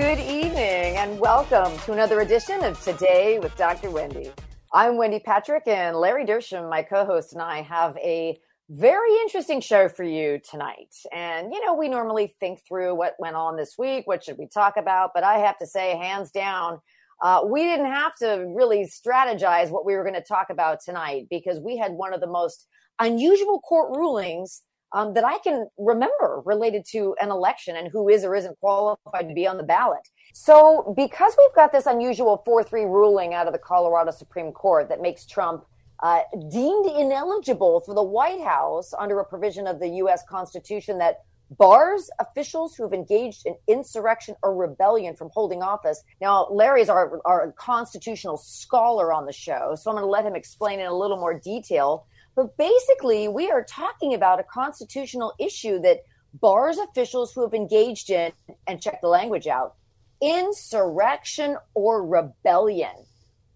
Good evening and welcome to another edition of Today with Dr. Wendy. I'm Wendy Patrick and Larry Dershem, my co host, and I have a very interesting show for you tonight. And, you know, we normally think through what went on this week, what should we talk about, but I have to say, hands down, uh, we didn't have to really strategize what we were going to talk about tonight because we had one of the most unusual court rulings um, that I can remember related to an election and who is or isn't qualified to be on the ballot. So, because we've got this unusual 4 3 ruling out of the Colorado Supreme Court that makes Trump uh, deemed ineligible for the White House under a provision of the U.S. Constitution that bars officials who have engaged in insurrection or rebellion from holding office. Now, Larry is our, our constitutional scholar on the show, so I'm going to let him explain in a little more detail. But basically, we are talking about a constitutional issue that bars officials who have engaged in, and check the language out, insurrection or rebellion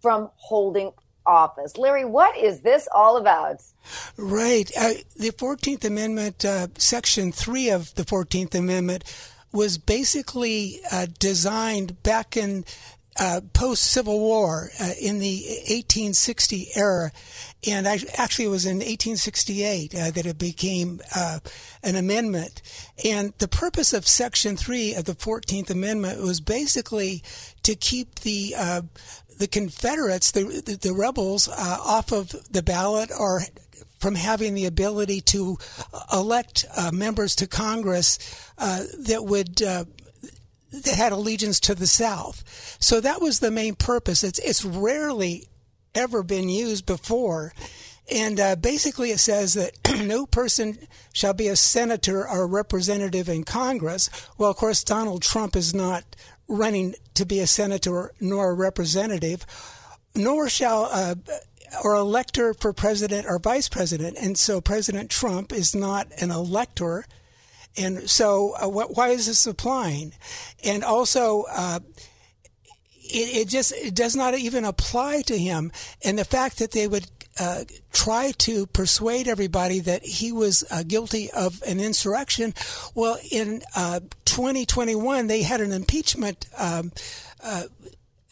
from holding office. Larry, what is this all about? Right. Uh, the 14th Amendment, uh, Section 3 of the 14th Amendment, was basically uh, designed back in uh, post Civil War uh, in the 1860 era, and I, actually it was in 1868 uh, that it became uh, an amendment. And the purpose of Section Three of the 14th Amendment was basically to keep the uh, the Confederates, the the, the rebels, uh, off of the ballot or from having the ability to elect members to Congress that would that had allegiance to the South. So that was the main purpose. It's it's rarely ever been used before. And uh, basically, it says that no person shall be a senator or a representative in Congress. Well, of course, Donald Trump is not running to be a senator nor a representative, nor shall uh, or elector for president or vice president. And so, President Trump is not an elector and so, uh, wh- why is this applying? And also, uh, it, it, just it does not even apply to him. And the fact that they would uh, try to persuade everybody that he was uh, guilty of an insurrection. Well, in uh, 2021, they had an impeachment um, uh,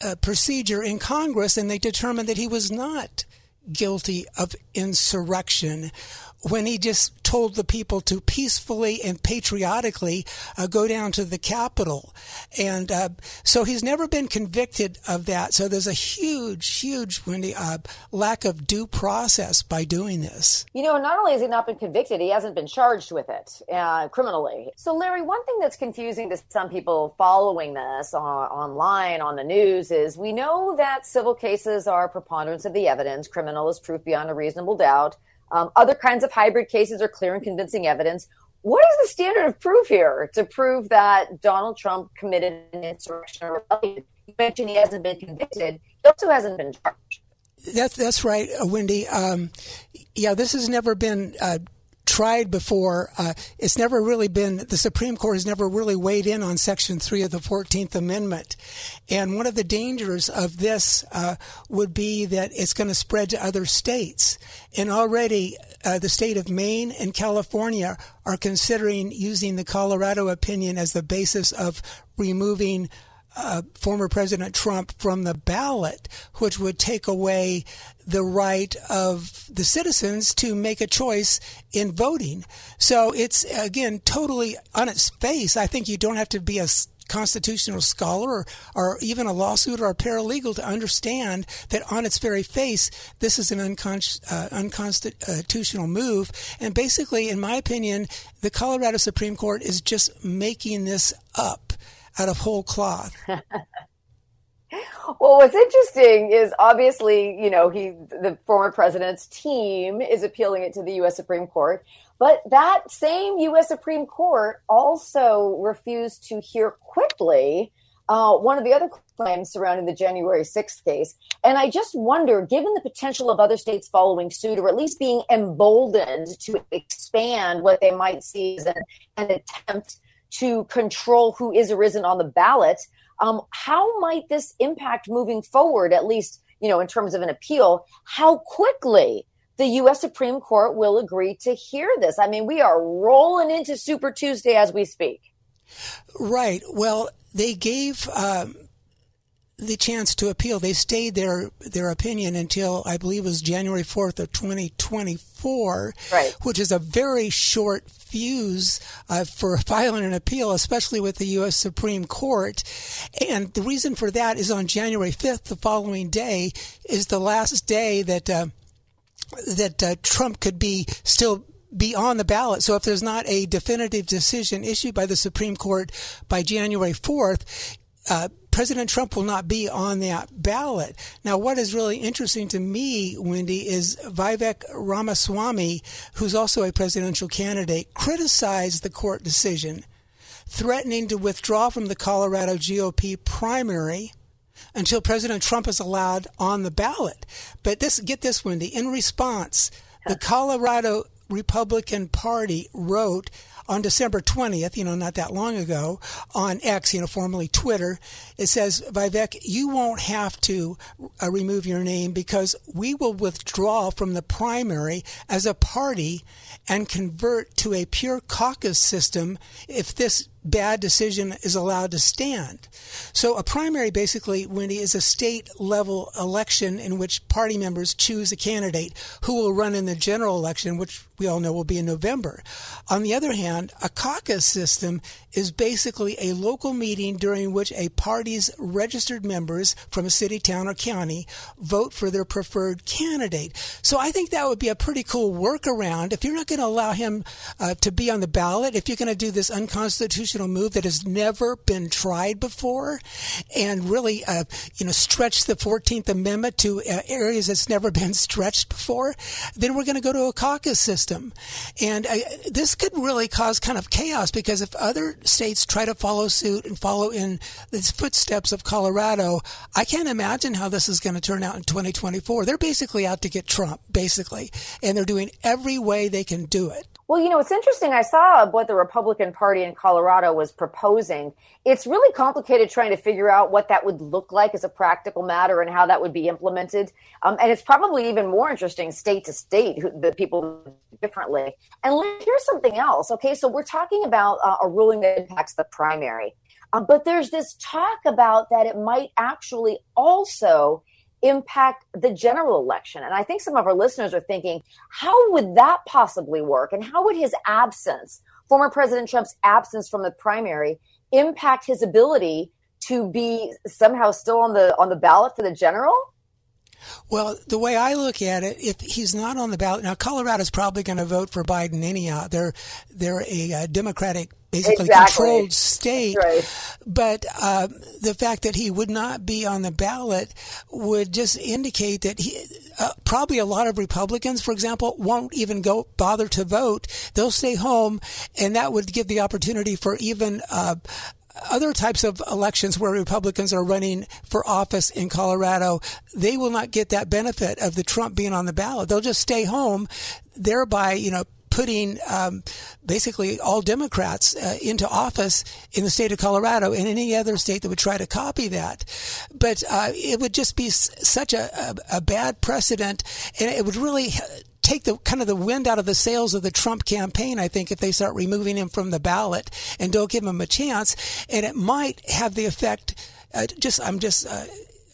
uh, procedure in Congress, and they determined that he was not guilty of insurrection when he just told the people to peacefully and patriotically uh, go down to the Capitol. And uh, so he's never been convicted of that. So there's a huge, huge uh, lack of due process by doing this. You know, not only has he not been convicted, he hasn't been charged with it uh, criminally. So, Larry, one thing that's confusing to some people following this online, on the news, is we know that civil cases are preponderance of the evidence, criminal is proof beyond a reasonable doubt. Um, other kinds of hybrid cases are clear and convincing evidence. What is the standard of proof here to prove that Donald Trump committed an insurrection or rebellion? You mentioned he hasn't been convicted. He also hasn't been charged. That's that's right, uh, Wendy. Um, yeah, this has never been uh, tried before. Uh, it's never really been, the Supreme Court has never really weighed in on Section 3 of the 14th Amendment. And one of the dangers of this uh, would be that it's going to spread to other states. And already uh, the state of Maine and California are considering using the Colorado opinion as the basis of removing uh, former President Trump from the ballot, which would take away the right of the citizens to make a choice in voting. So it's again totally on its face. I think you don't have to be a constitutional scholar or, or even a lawsuit or a paralegal to understand that on its very face, this is an uh, unconstitutional move. And basically, in my opinion, the Colorado Supreme Court is just making this up out of whole cloth. Well, what's interesting is obviously, you know, he, the former president's team is appealing it to the U.S. Supreme Court. But that same U.S. Supreme Court also refused to hear quickly uh, one of the other claims surrounding the January 6th case. And I just wonder, given the potential of other states following suit or at least being emboldened to expand what they might see as an, an attempt to control who is or isn't on the ballot, um, how might this impact moving forward, at least, you know, in terms of an appeal? How quickly the U.S. Supreme Court will agree to hear this? I mean, we are rolling into Super Tuesday as we speak. Right. Well, they gave um, the chance to appeal. They stayed their their opinion until I believe it was January fourth of twenty twenty four, right. which is a very short fuse uh, for filing an appeal, especially with the U.S. Supreme Court. And the reason for that is on January fifth, the following day, is the last day that. Uh, that uh, Trump could be still be on the ballot. So if there's not a definitive decision issued by the Supreme Court by January 4th, uh, President Trump will not be on that ballot. Now, what is really interesting to me, Wendy, is Vivek Ramaswamy, who's also a presidential candidate, criticized the court decision, threatening to withdraw from the Colorado GOP primary until President Trump is allowed on the ballot. But this, get this, Wendy, in response, the Colorado Republican Party wrote on December 20th, you know, not that long ago, on X, you know, formerly Twitter, it says, Vivek, you won't have to uh, remove your name because we will withdraw from the primary as a party and convert to a pure caucus system if this bad decision is allowed to stand. So a primary basically, Wendy, is a state level election in which party members choose a candidate who will run in the general election, which we all know will be in November. On the other hand, a caucus system is basically a local meeting during which a party's registered members from a city, town, or county vote for their preferred candidate. So I think that would be a pretty cool workaround. If you're not going to allow him uh, to be on the ballot, if you're going to do this unconstitutional move that has never been tried before, and really, uh, you know, stretch the 14th Amendment to uh, areas that's never been stretched before, then we're going to go to a caucus system. And uh, this could really cause kind of chaos because if other states try to follow suit and follow in the footsteps of Colorado, I can't imagine how this is going to turn out in 2024. They're basically out to get Trump, basically, and they're doing every way they can do it. Well, you know, it's interesting. I saw what the Republican Party in Colorado was proposing. It's really complicated trying to figure out what that would look like as a practical matter and how that would be implemented. Um, and it's probably even more interesting state to state who, the people differently. And here's something else. Okay, so we're talking about uh, a ruling that impacts the primary, uh, but there's this talk about that it might actually also impact the general election. And I think some of our listeners are thinking, how would that possibly work? And how would his absence, former President Trump's absence from the primary, impact his ability to be somehow still on the on the ballot for the general? Well, the way I look at it, if he's not on the ballot now, Colorado's probably going to vote for Biden anyhow. They're they're a uh, Democratic basically exactly. controlled state. Right. But uh, the fact that he would not be on the ballot would just indicate that he, uh, probably a lot of Republicans, for example, won't even go bother to vote. They'll stay home, and that would give the opportunity for even uh, other types of elections where Republicans are running for office in Colorado, they will not get that benefit of the Trump being on the ballot. They'll just stay home, thereby, you know, putting um, basically all Democrats uh, into office in the state of Colorado and any other state that would try to copy that. But uh, it would just be s- such a, a, a bad precedent, and it would really take the kind of the wind out of the sails of the Trump campaign, I think, if they start removing him from the ballot and don't give him a chance. And it might have the effect, uh, just, I'm just, uh,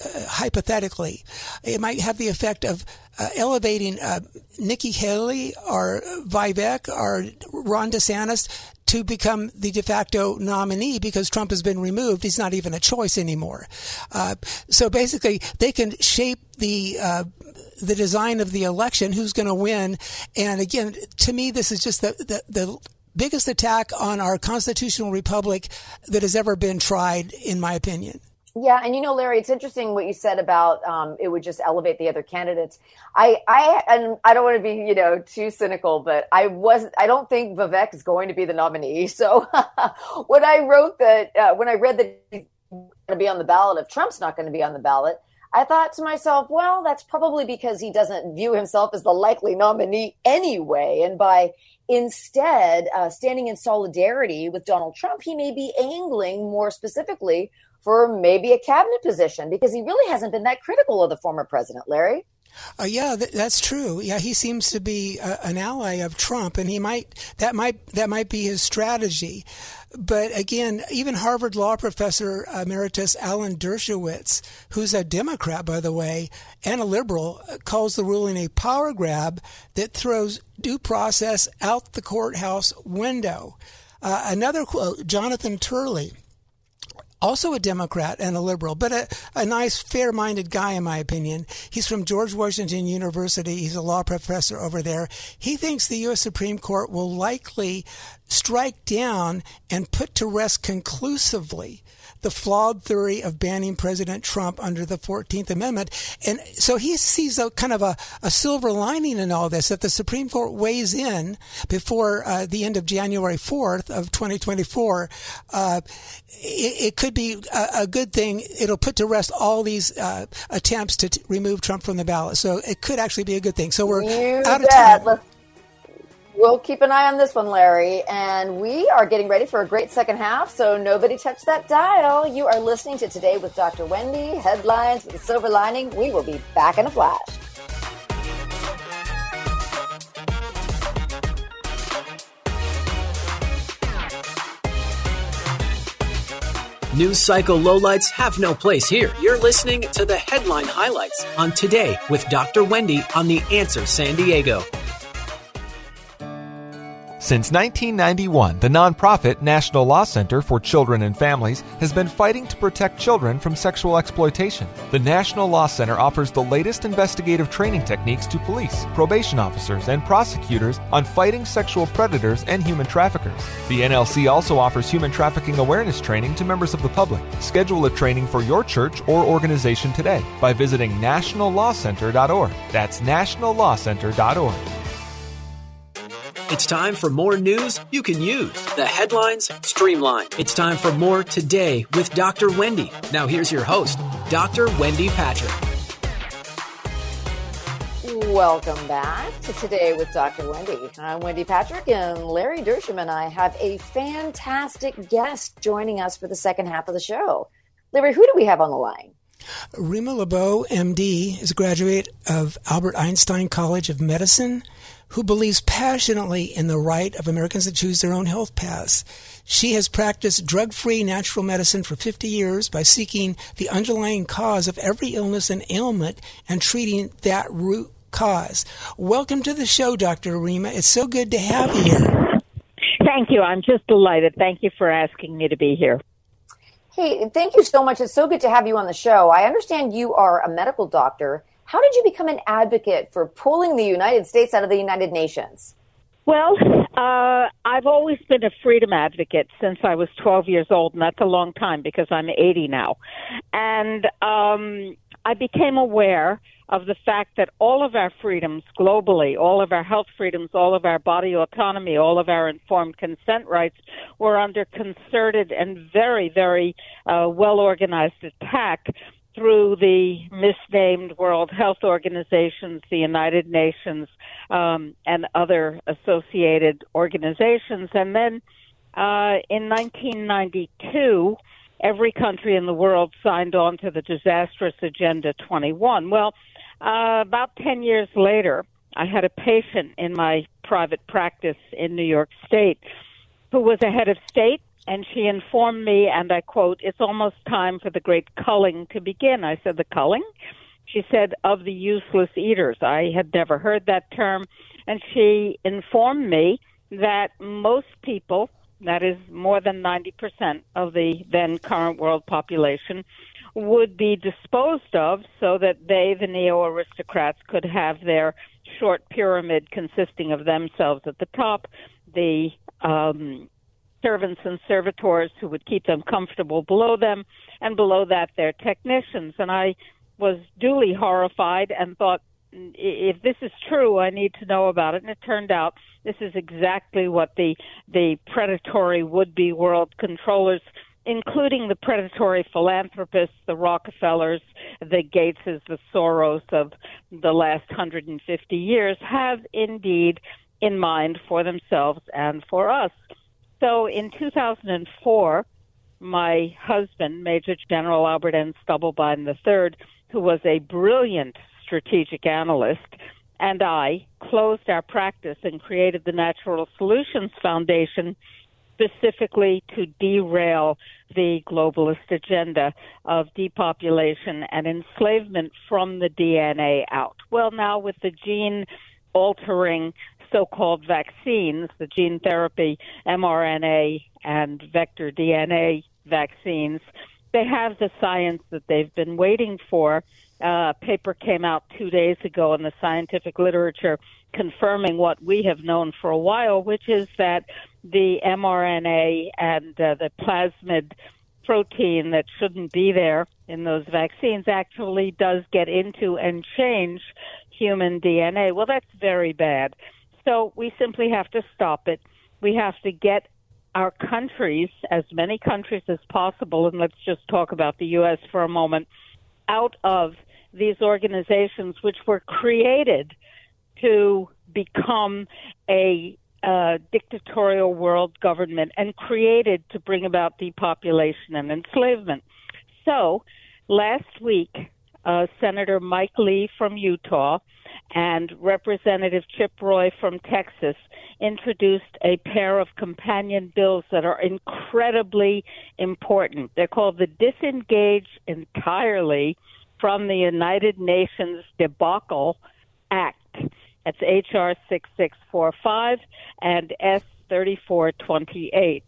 uh, hypothetically, it might have the effect of uh, elevating uh, Nikki Haley or Vivek or Ron DeSantis to become the de facto nominee because Trump has been removed. He's not even a choice anymore. Uh, so basically, they can shape the uh, the design of the election, who's going to win. And again, to me, this is just the, the, the biggest attack on our constitutional republic that has ever been tried, in my opinion. Yeah, and you know, Larry, it's interesting what you said about um, it would just elevate the other candidates. I, I, and I don't want to be, you know, too cynical, but I was, I don't think Vivek is going to be the nominee. So when I wrote that, uh, when I read that he's going to be on the ballot, if Trump's not going to be on the ballot, I thought to myself, well, that's probably because he doesn't view himself as the likely nominee anyway. And by instead uh, standing in solidarity with Donald Trump, he may be angling more specifically for maybe a cabinet position because he really hasn't been that critical of the former president, Larry. Uh, yeah, th- that's true. Yeah, he seems to be uh, an ally of Trump, and he might that might that might be his strategy. But again, even Harvard law professor emeritus Alan Dershowitz, who's a Democrat by the way and a liberal, calls the ruling a power grab that throws due process out the courthouse window. Uh, another quote, Jonathan Turley also a Democrat and a liberal, but a, a nice, fair minded guy, in my opinion. He's from George Washington University. He's a law professor over there. He thinks the U.S. Supreme Court will likely strike down and put to rest conclusively the flawed theory of banning President Trump under the 14th Amendment. And so he sees a kind of a, a silver lining in all this that the Supreme Court weighs in before uh, the end of January 4th of 2024. Uh, it, it, could be a, a, good thing. It'll put to rest all these uh, attempts to t- remove Trump from the ballot. So it could actually be a good thing. So we're you out bet. of time. Let's- We'll keep an eye on this one, Larry. And we are getting ready for a great second half, so nobody touch that dial. You are listening to Today with Dr. Wendy, headlines with a silver lining. We will be back in a flash. News cycle lowlights have no place here. You're listening to the headline highlights on Today with Dr. Wendy on The Answer San Diego. Since 1991, the nonprofit National Law Center for Children and Families has been fighting to protect children from sexual exploitation. The National Law Center offers the latest investigative training techniques to police, probation officers, and prosecutors on fighting sexual predators and human traffickers. The NLC also offers human trafficking awareness training to members of the public. Schedule a training for your church or organization today by visiting nationallawcenter.org. That's nationallawcenter.org. It's time for more news you can use. The headlines streamlined. It's time for more today with Dr. Wendy. Now here's your host, Dr. Wendy Patrick. Welcome back to Today with Dr. Wendy. I'm Wendy Patrick, and Larry Dershem and I have a fantastic guest joining us for the second half of the show. Larry, who do we have on the line? Rima Laibow, MD, is a graduate of Albert Einstein College of Medicine who believes passionately in the right of Americans to choose their own health paths. She has practiced drug free natural medicine for 50 years by seeking the underlying cause of every illness and ailment and treating that root cause. Welcome to the show, Dr. Rima. It's so good to have you here. Thank you. I'm just delighted. Thank you for asking me to be here. Hey, thank you so much. It's so good to have you on the show. I understand you are a medical doctor how did you become an advocate for pulling the United States out of the United Nations? Well, uh, I've always been a freedom advocate since I was 12 years old, and that's a long time because I'm 80 now. And um, I became aware of the fact that all of our freedoms globally, all of our health freedoms, all of our body autonomy, all of our informed consent rights were under concerted and very, very uh, well organized attack through the misnamed World Health Organizations, the United Nations, um, and other associated organizations. And then uh, in 1992, every country in the world signed on to the disastrous Agenda 21. Well, uh, about 10 years later, I had a patient in my private practice in New York State who was a head of state and she informed me, and I quote, It's almost time for the great culling to begin. I said, The culling? She said, Of the useless eaters. I had never heard that term. And she informed me that most people that is more than 90% of the then current world population, would be disposed of so that they, the neo aristocrats, could have their short pyramid consisting of themselves at the top, the um, servants and servitors who would keep them comfortable below them, and below that, their technicians. And I was duly horrified and thought, if this is true, I need to know about it. And it turned out this is exactly what the the predatory would-be world controllers, including the predatory philanthropists, the Rockefellers, the Gateses, the Soros of the last 150 years, have indeed in mind for themselves and for us. So in 2004, my husband, Major General Albert N. Stubblebine III, who was a brilliant strategic analyst, and I closed our practice and created the Natural Solutions Foundation specifically to derail the globalist agenda of depopulation and enslavement from the DNA out. Well, now with the gene altering so called vaccines, the gene therapy, mRNA, and vector DNA vaccines, they have the science that they've been waiting for uh, paper came out two days ago in the scientific literature confirming what we have known for a while, which is that the mRNA and uh, the plasmid protein that shouldn't be there in those vaccines actually does get into and change human DNA. Well, that's very bad. So we simply have to stop it. We have to get our countries, as many countries as possible, and let's just talk about the U.S. for a moment, out of these organizations, which were created to become a uh, dictatorial world government and created to bring about depopulation and enslavement. So, last week, uh, Senator Mike Lee from Utah and Representative Chip Roy from Texas introduced a pair of companion bills that are incredibly important. They're called the Disengage Entirely from the United Nations Debacle Act. That's H.R. 6645 and S 3428.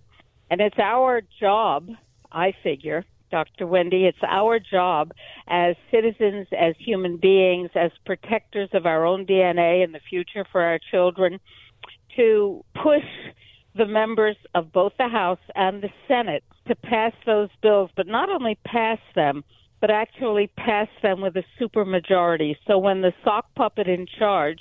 And it's our job, I figure, Dr. Wendy, it's our job as citizens, as human beings, as protectors of our own DNA and the future for our children to push the members of both the House and the Senate to pass those bills, but not only pass them, but actually pass them with a supermajority. So when the sock puppet in charge,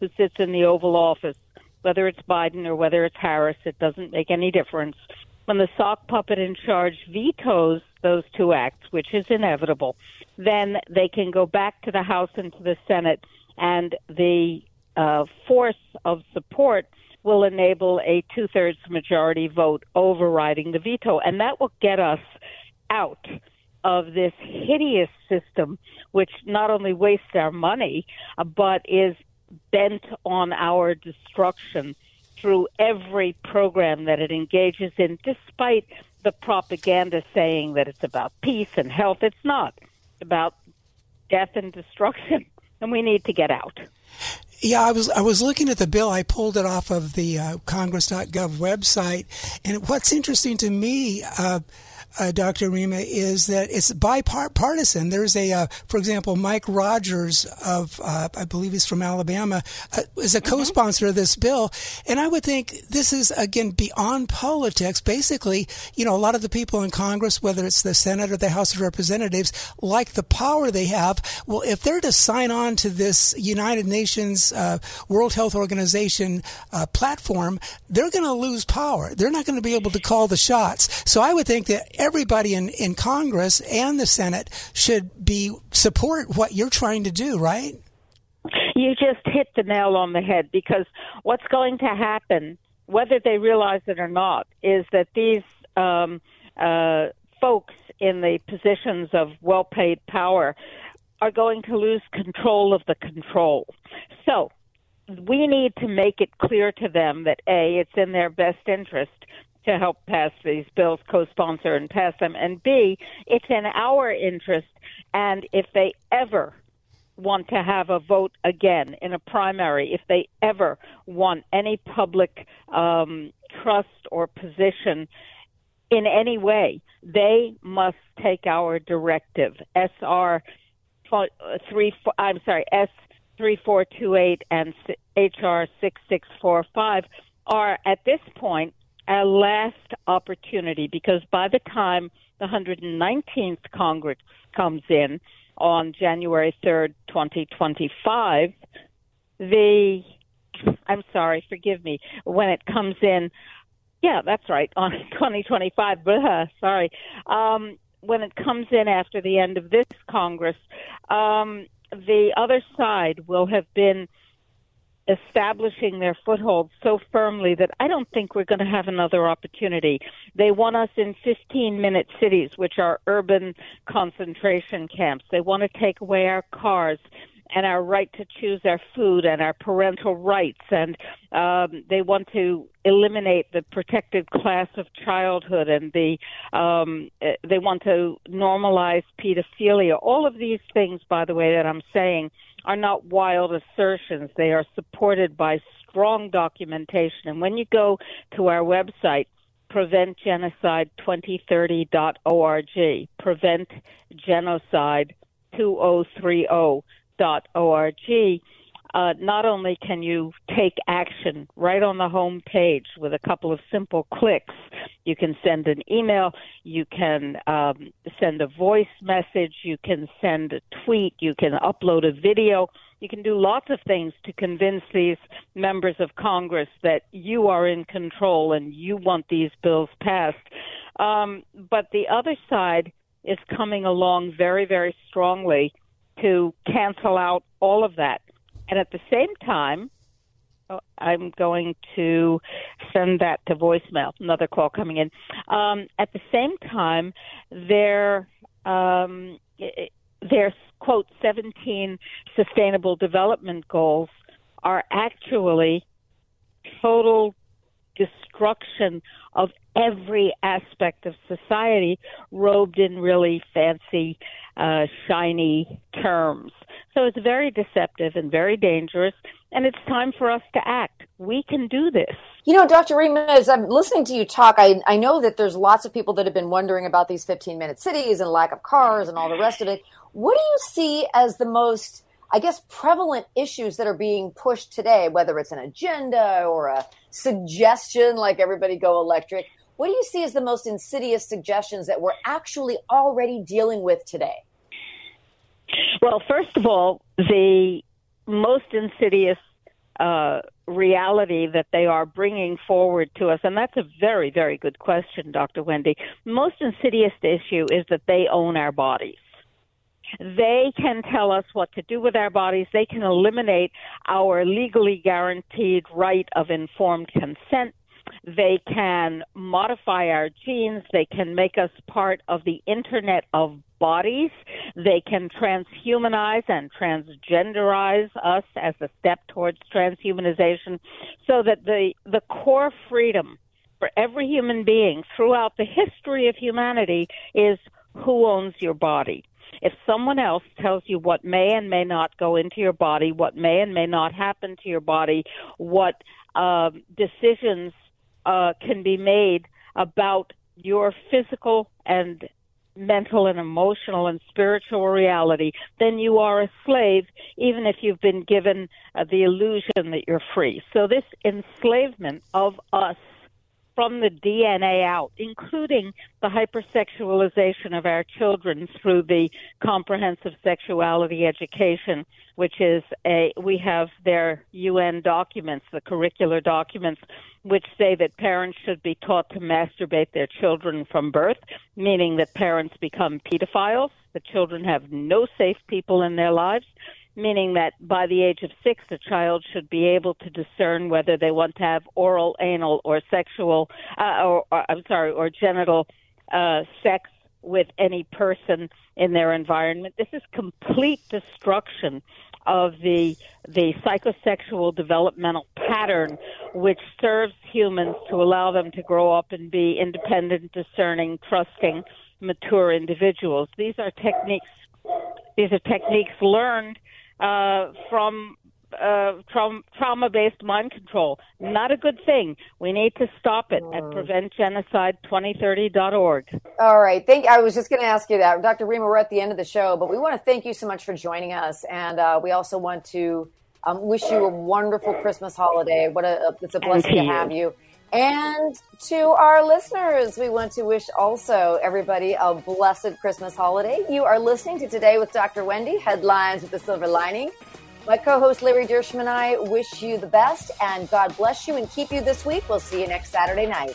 who sits in the Oval Office, whether it's Biden or whether it's Harris, it doesn't make any difference. When the sock puppet in charge vetoes those two acts, which is inevitable, then they can go back to the House and to the Senate, and the uh, force of support will enable a two thirds majority vote overriding the veto. And that will get us out of this hideous system, which not only wastes our money, uh, but is bent on our destruction through every program that it engages in, despite the propaganda saying that it's about peace and health. It's not. It's about death and destruction, and we need to get out. Yeah, I was I was looking at the bill. I pulled it off of the uh, Congress.gov website, and what's interesting to me. Uh, uh, Dr. Rima, is that it's bipartisan. There's a, uh, for example, Mike Rogers of, uh, I believe he's from Alabama, uh, is a mm-hmm. co-sponsor of this bill. And I would think this is, again, beyond politics. Basically, you know, a lot of the people in Congress, whether it's the Senate or the House of Representatives, like the power they have. Well, if they're to sign on to this United Nations uh, World Health Organization uh, platform, they're going to lose power. They're not going to be able to call the shots. So I would think that everybody in, in Congress and the Senate should be support what you're trying to do, right? You just hit the nail on the head because what's going to happen, whether they realize it or not, is that these um, uh, folks in the positions of well paid power are going to lose control of the control. So we need to make it clear to them that A, it's in their best interest to help pass these bills, co-sponsor and pass them, and B, it's in our interest. And if they ever want to have a vote again in a primary, if they ever want any public um, trust or position in any way, they must take our directive, SR three. I'm sorry, S three four two eight and HR six six four five are at this point a last opportunity because by the time the 119th Congress comes in on January 3rd, 2025, the I'm sorry, forgive me, when it comes in, yeah, that's right, on 2025, blah, sorry, um, when it comes in after the end of this Congress, um, the other side will have been establishing their foothold so firmly that I don't think we're going to have another opportunity. They want us in 15 minute cities, which are urban concentration camps. They want to take away our cars and our right to choose our food and our parental rights. And um, they want to eliminate the protected class of childhood and the um, eh, they want to normalize pedophilia. All of these things, by the way, that I'm saying are not wild assertions. They are supported by strong documentation. And when you go to our website, preventgenocide2030.org, preventgenocide2030 org. Uh, not only can you take action right on the home page with a couple of simple clicks, you can send an email, you can um, send a voice message, you can send a tweet, you can upload a video, you can do lots of things to convince these members of Congress that you are in control and you want these bills passed. Um, but the other side is coming along very, very strongly to cancel out all of that. And at the same time, oh, I'm going to send that to voicemail. Another call coming in. Um, at the same time, their um, their quote 17 sustainable development goals are actually total destruction of every aspect of society robed in really fancy, uh, shiny terms. So it's very deceptive and very dangerous, and it's time for us to act. We can do this. You know, Dr. Reem, as I'm listening to you talk, I, I know that there's lots of people that have been wondering about these 15 minute cities and lack of cars and all the rest of it. What do you see as the most I guess, prevalent issues that are being pushed today, whether it's an agenda or a suggestion like everybody go electric. What do you see as the most insidious suggestions that we're actually already dealing with today? Well, first of all, the most insidious uh, reality that they are bringing forward to us, and that's a very, very good question, Dr. Wendy. Most insidious issue is that they own our bodies. They can tell us what to do with our bodies. They can eliminate our legally guaranteed right of informed consent. They can modify our genes. They can make us part of the Internet of bodies. They can transhumanize and transgenderize us as a step towards transhumanization so that the, the core freedom for every human being throughout the history of humanity is who owns your body. If someone else tells you what may and may not go into your body, what may and may not happen to your body, what uh, decisions uh, can be made about your physical and mental and emotional and spiritual reality, then you are a slave, even if you've been given uh, the illusion that you're free. So, this enslavement of us from the DNA out, including the hypersexualization of our children through the comprehensive sexuality education, which is a, we have their UN documents, the curricular documents, which say that parents should be taught to masturbate their children from birth, meaning that parents become pedophiles. The children have no safe people in their lives meaning that by the age of six, a child should be able to discern whether they want to have oral, anal, or sexual, uh, or, or I'm sorry, or genital uh, sex with any person in their environment. This is complete destruction of the the psychosexual developmental pattern which serves humans to allow them to grow up and be independent, discerning, trusting, mature individuals. These are techniques these are techniques learned uh, from uh, trauma based mind control. Not a good thing. We need to stop it at preventgenocide2030.org. All right. Thank. I was just going to ask you that, Dr. Rima. We're at the end of the show, but we want to thank you so much for joining us, and uh, we also want to um, wish you a wonderful Christmas holiday. What a it's a blessing to have you. And to our listeners, we want to wish also everybody a blessed Christmas holiday. You are listening to Today with Dr. Wendy, headlines with the silver lining. My co host Larry Dershem and I wish you the best and God bless you and keep you this week. We'll see you next Saturday night.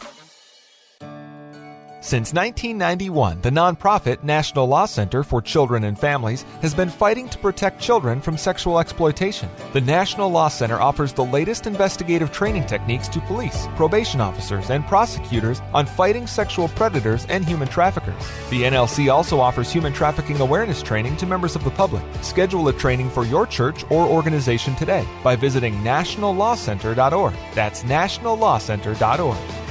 Since 1991, the nonprofit National Law Center for Children and Families has been fighting to protect children from sexual exploitation. The National Law Center offers the latest investigative training techniques to police, probation officers, and prosecutors on fighting sexual predators and human traffickers. The NLC also offers human trafficking awareness training to members of the public. Schedule a training for your church or organization today by visiting nationallawcenter.org. That's nationallawcenter.org.